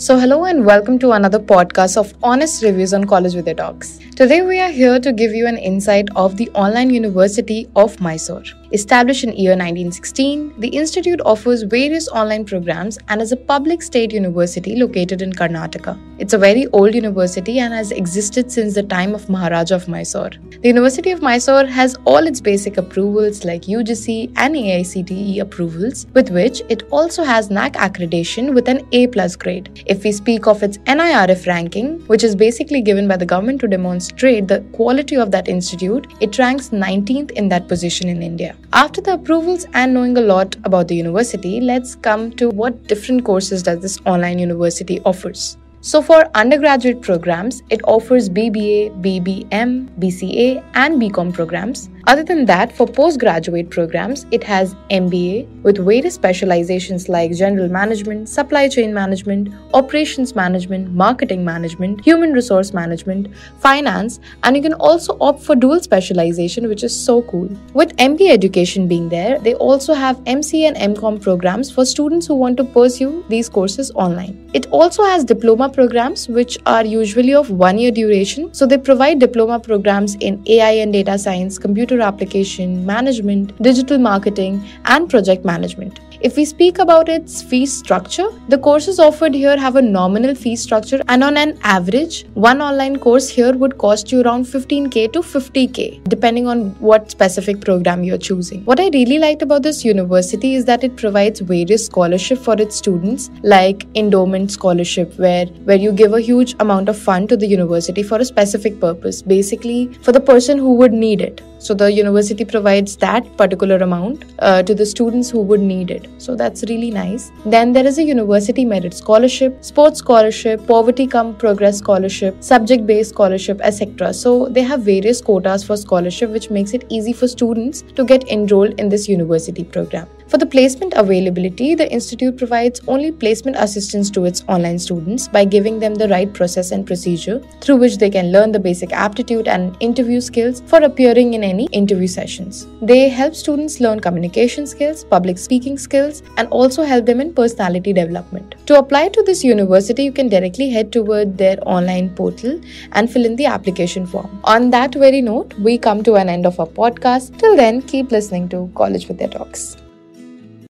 So, hello and welcome to another podcast of honest reviews on College Vidya Talks. Today, we are here to give you an insight of the Online University of Mysore. Established in year 1916, the institute offers various online programs and is a public state university located in Karnataka. It's a very old university and has existed since the time of Maharaja of Mysore. The University of Mysore has all its basic approvals like UGC and AICTE approvals, with which it also has NAAC accreditation with an A plus grade. If we speak of its NIRF ranking, which is basically given by the government to demonstrate the quality of that institute, it ranks 19th in that position in India. After the approvals and knowing a lot about the university, let's come to what different courses does this online university offers. So, for undergraduate programs, it offers BBA, BBM, BCA, and BCom programs. Other than that, for postgraduate programs, it has MBA with various specializations like general management, supply chain management, operations management, marketing management, human resource management, finance, and you can also opt for dual specialization, which is so cool. With MBA education being there, they also have MC and MCom programs for students who want to pursue these courses online. It also has diploma programs, which are usually of one year duration. So they provide diploma programs in AI and data science, computer application, management, digital marketing, and project management. If we speak about its fee structure, the courses offered here have a nominal fee structure, and on an average, one online course here would cost you around 15k to 50k, depending on what specific program you're choosing. What I really liked about this university is that it provides various scholarship for its students, like endowment scholarship, where where you give a huge amount of fund to the university for a specific purpose, basically for the person who would need it. So the university provides that particular amount uh, to the students who would need it. So that's really nice. Then there is a university merit scholarship, sports scholarship, poverty come progress scholarship, subject based scholarship, etc. So they have various quotas for scholarship, which makes it easy for students to get enrolled in this university program. For the placement availability, the institute provides only placement assistance to its online students by giving them the right process and procedure through which they can learn the basic aptitude and interview skills for appearing in any interview sessions. They help students learn communication skills, public speaking skills, and also help them in personality development. To apply to this university, you can directly head toward their online portal and fill in the application form. On that very note, we come to an end of our podcast. Till then, keep listening to College Vidya Talks.